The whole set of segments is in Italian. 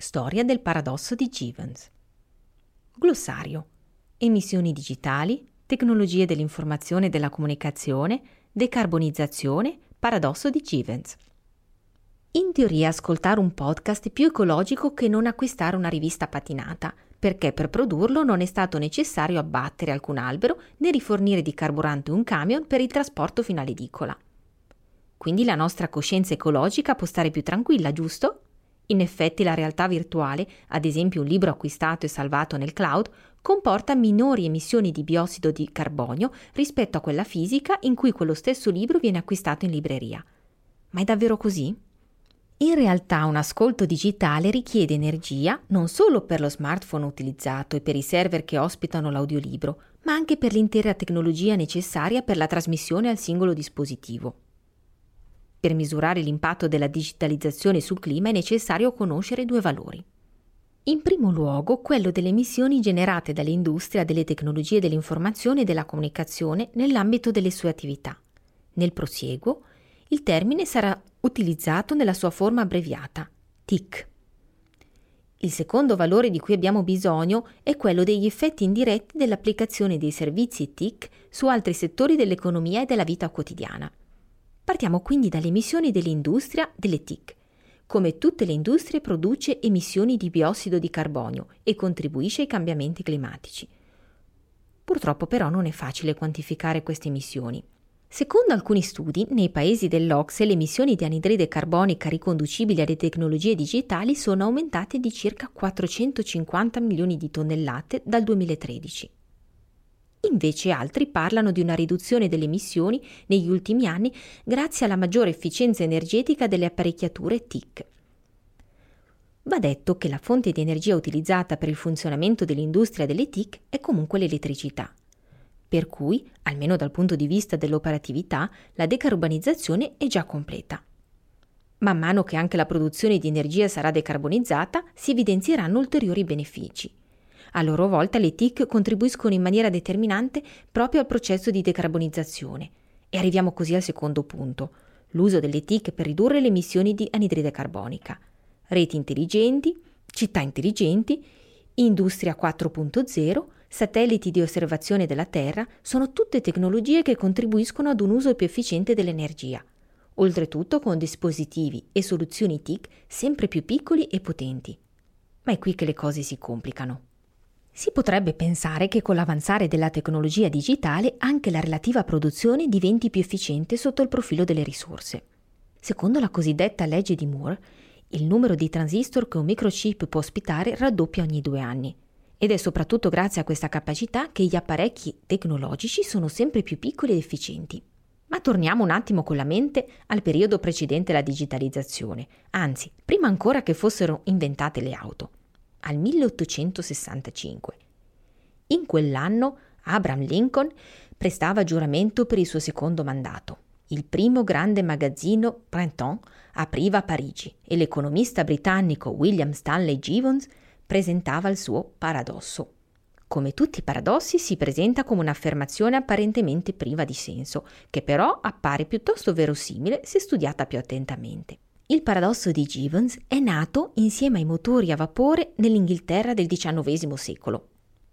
Storia del paradosso di Givens. Glossario. Emissioni digitali, tecnologie dell'informazione e della comunicazione, decarbonizzazione, paradosso di Givens. In teoria ascoltare un podcast è più ecologico che non acquistare una rivista patinata, perché per produrlo non è stato necessario abbattere alcun albero né rifornire di carburante un camion per il trasporto fino all'edicola. Quindi la nostra coscienza ecologica può stare più tranquilla, giusto? In effetti la realtà virtuale, ad esempio un libro acquistato e salvato nel cloud, comporta minori emissioni di biossido di carbonio rispetto a quella fisica in cui quello stesso libro viene acquistato in libreria. Ma è davvero così? In realtà un ascolto digitale richiede energia non solo per lo smartphone utilizzato e per i server che ospitano l'audiolibro, ma anche per l'intera tecnologia necessaria per la trasmissione al singolo dispositivo. Per misurare l'impatto della digitalizzazione sul clima è necessario conoscere due valori. In primo luogo quello delle emissioni generate dall'industria delle tecnologie dell'informazione e della comunicazione nell'ambito delle sue attività. Nel prosieguo, il termine sarà utilizzato nella sua forma abbreviata, TIC. Il secondo valore di cui abbiamo bisogno è quello degli effetti indiretti dell'applicazione dei servizi TIC su altri settori dell'economia e della vita quotidiana. Partiamo quindi dalle emissioni dell'industria delle TIC. Come tutte le industrie produce emissioni di biossido di carbonio e contribuisce ai cambiamenti climatici. Purtroppo però non è facile quantificare queste emissioni. Secondo alcuni studi, nei paesi dell'Ocse le emissioni di anidride carbonica riconducibili alle tecnologie digitali sono aumentate di circa 450 milioni di tonnellate dal 2013. Invece altri parlano di una riduzione delle emissioni negli ultimi anni grazie alla maggiore efficienza energetica delle apparecchiature TIC. Va detto che la fonte di energia utilizzata per il funzionamento dell'industria delle TIC è comunque l'elettricità per cui, almeno dal punto di vista dell'operatività, la decarbonizzazione è già completa. Man mano che anche la produzione di energia sarà decarbonizzata, si evidenzieranno ulteriori benefici. A loro volta le TIC contribuiscono in maniera determinante proprio al processo di decarbonizzazione. E arriviamo così al secondo punto, l'uso delle TIC per ridurre le emissioni di anidride carbonica. Reti intelligenti, città intelligenti, industria 4.0, satelliti di osservazione della Terra sono tutte tecnologie che contribuiscono ad un uso più efficiente dell'energia, oltretutto con dispositivi e soluzioni TIC sempre più piccoli e potenti. Ma è qui che le cose si complicano. Si potrebbe pensare che con l'avanzare della tecnologia digitale anche la relativa produzione diventi più efficiente sotto il profilo delle risorse. Secondo la cosiddetta legge di Moore, il numero di transistor che un microchip può ospitare raddoppia ogni due anni, ed è soprattutto grazie a questa capacità che gli apparecchi tecnologici sono sempre più piccoli ed efficienti. Ma torniamo un attimo con la mente al periodo precedente alla digitalizzazione, anzi, prima ancora che fossero inventate le auto, al 1865. In quell'anno Abraham Lincoln prestava giuramento per il suo secondo mandato. Il primo grande magazzino Printemps apriva a Parigi e l'economista britannico William Stanley Gibbons presentava il suo paradosso. Come tutti i paradossi si presenta come un'affermazione apparentemente priva di senso, che però appare piuttosto verosimile se studiata più attentamente. Il paradosso di Gibbons è nato insieme ai motori a vapore nell'Inghilterra del XIX secolo.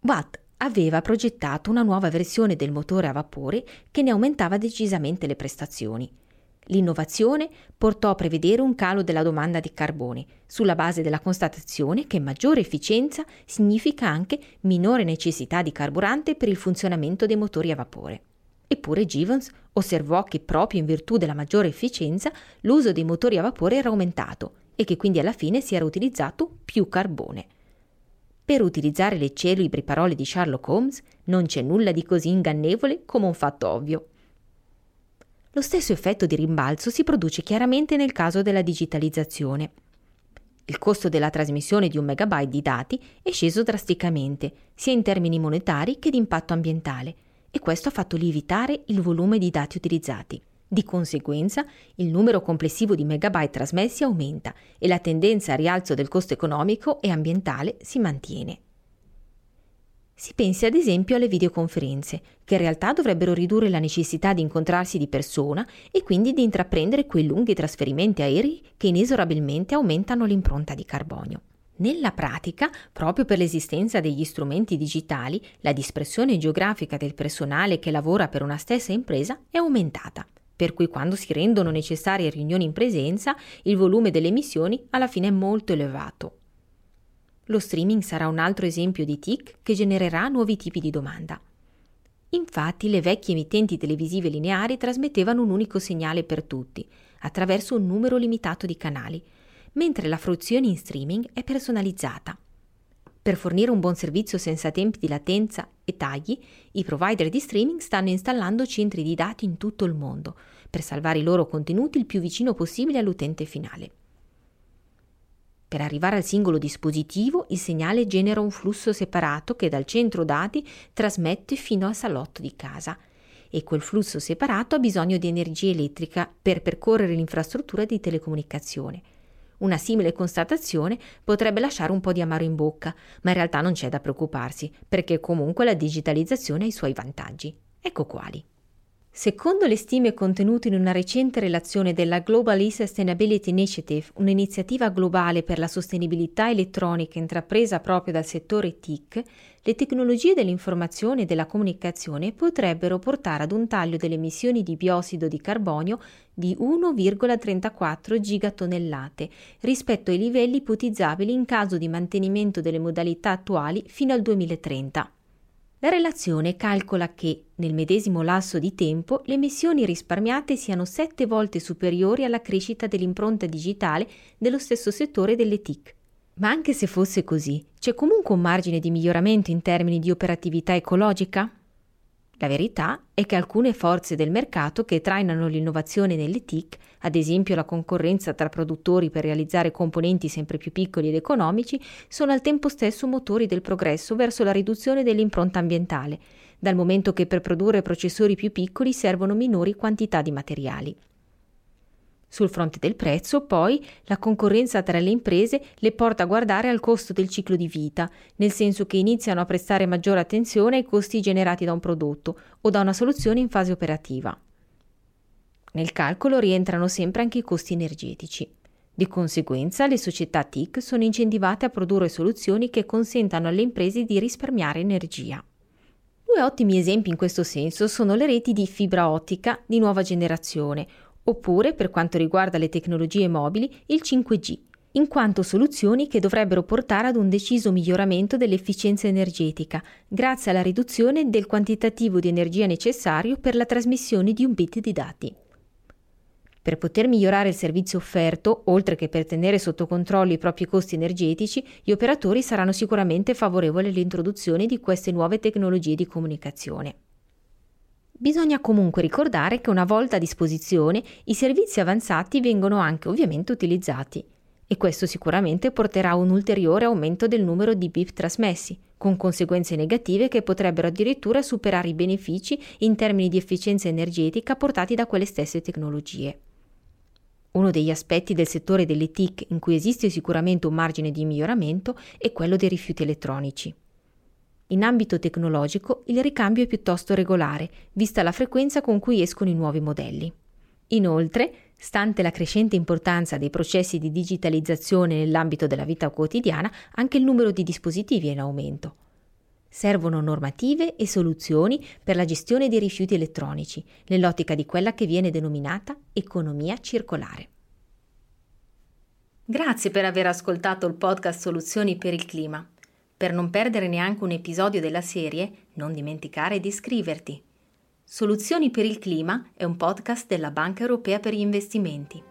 Watt aveva progettato una nuova versione del motore a vapore che ne aumentava decisamente le prestazioni. L'innovazione portò a prevedere un calo della domanda di carbone, sulla base della constatazione che maggiore efficienza significa anche minore necessità di carburante per il funzionamento dei motori a vapore. Eppure Givens osservò che proprio in virtù della maggiore efficienza l'uso dei motori a vapore era aumentato e che quindi alla fine si era utilizzato più carbone. Per utilizzare le celebri parole di Sherlock Holmes, non c'è nulla di così ingannevole come un fatto ovvio. Lo stesso effetto di rimbalzo si produce chiaramente nel caso della digitalizzazione. Il costo della trasmissione di un megabyte di dati è sceso drasticamente, sia in termini monetari che di impatto ambientale, e questo ha fatto lievitare il volume di dati utilizzati. Di conseguenza, il numero complessivo di megabyte trasmessi aumenta e la tendenza al rialzo del costo economico e ambientale si mantiene. Si pensi ad esempio alle videoconferenze, che in realtà dovrebbero ridurre la necessità di incontrarsi di persona e quindi di intraprendere quei lunghi trasferimenti aerei che inesorabilmente aumentano l'impronta di carbonio. Nella pratica, proprio per l'esistenza degli strumenti digitali, la dispersione geografica del personale che lavora per una stessa impresa è aumentata, per cui quando si rendono necessarie riunioni in presenza, il volume delle emissioni alla fine è molto elevato. Lo streaming sarà un altro esempio di TIC che genererà nuovi tipi di domanda. Infatti le vecchie emittenti televisive lineari trasmettevano un unico segnale per tutti, attraverso un numero limitato di canali, mentre la fruizione in streaming è personalizzata. Per fornire un buon servizio senza tempi di latenza e tagli, i provider di streaming stanno installando centri di dati in tutto il mondo per salvare i loro contenuti il più vicino possibile all'utente finale. Per arrivare al singolo dispositivo, il segnale genera un flusso separato che dal centro dati trasmette fino al salotto di casa e quel flusso separato ha bisogno di energia elettrica per percorrere l'infrastruttura di telecomunicazione. Una simile constatazione potrebbe lasciare un po' di amaro in bocca, ma in realtà non c'è da preoccuparsi, perché comunque la digitalizzazione ha i suoi vantaggi. Ecco quali. Secondo le stime contenute in una recente relazione della Global E-Sustainability Initiative, un'iniziativa globale per la sostenibilità elettronica intrapresa proprio dal settore TIC, le tecnologie dell'informazione e della comunicazione potrebbero portare ad un taglio delle emissioni di biossido di carbonio di 1,34 gigatonnellate rispetto ai livelli ipotizzabili in caso di mantenimento delle modalità attuali fino al 2030. La relazione calcola che, nel medesimo lasso di tempo, le emissioni risparmiate siano sette volte superiori alla crescita dell'impronta digitale dello stesso settore delle TIC. Ma anche se fosse così, c'è comunque un margine di miglioramento in termini di operatività ecologica? La verità è che alcune forze del mercato che trainano l'innovazione nelle TIC, ad esempio la concorrenza tra produttori per realizzare componenti sempre più piccoli ed economici, sono al tempo stesso motori del progresso verso la riduzione dell'impronta ambientale, dal momento che per produrre processori più piccoli servono minori quantità di materiali. Sul fronte del prezzo, poi, la concorrenza tra le imprese le porta a guardare al costo del ciclo di vita, nel senso che iniziano a prestare maggiore attenzione ai costi generati da un prodotto o da una soluzione in fase operativa. Nel calcolo rientrano sempre anche i costi energetici. Di conseguenza, le società TIC sono incentivate a produrre soluzioni che consentano alle imprese di risparmiare energia. Due ottimi esempi in questo senso sono le reti di fibra ottica di nuova generazione, oppure, per quanto riguarda le tecnologie mobili, il 5G, in quanto soluzioni che dovrebbero portare ad un deciso miglioramento dell'efficienza energetica, grazie alla riduzione del quantitativo di energia necessario per la trasmissione di un bit di dati. Per poter migliorare il servizio offerto, oltre che per tenere sotto controllo i propri costi energetici, gli operatori saranno sicuramente favorevoli all'introduzione di queste nuove tecnologie di comunicazione. Bisogna comunque ricordare che una volta a disposizione i servizi avanzati vengono anche ovviamente utilizzati e questo sicuramente porterà a un ulteriore aumento del numero di BIP trasmessi, con conseguenze negative che potrebbero addirittura superare i benefici in termini di efficienza energetica portati da quelle stesse tecnologie. Uno degli aspetti del settore delle TIC in cui esiste sicuramente un margine di miglioramento è quello dei rifiuti elettronici. In ambito tecnologico il ricambio è piuttosto regolare, vista la frequenza con cui escono i nuovi modelli. Inoltre, stante la crescente importanza dei processi di digitalizzazione nell'ambito della vita quotidiana, anche il numero di dispositivi è in aumento. Servono normative e soluzioni per la gestione dei rifiuti elettronici, nell'ottica di quella che viene denominata economia circolare. Grazie per aver ascoltato il podcast Soluzioni per il clima. Per non perdere neanche un episodio della serie, non dimenticare di iscriverti. Soluzioni per il clima è un podcast della Banca Europea per gli investimenti.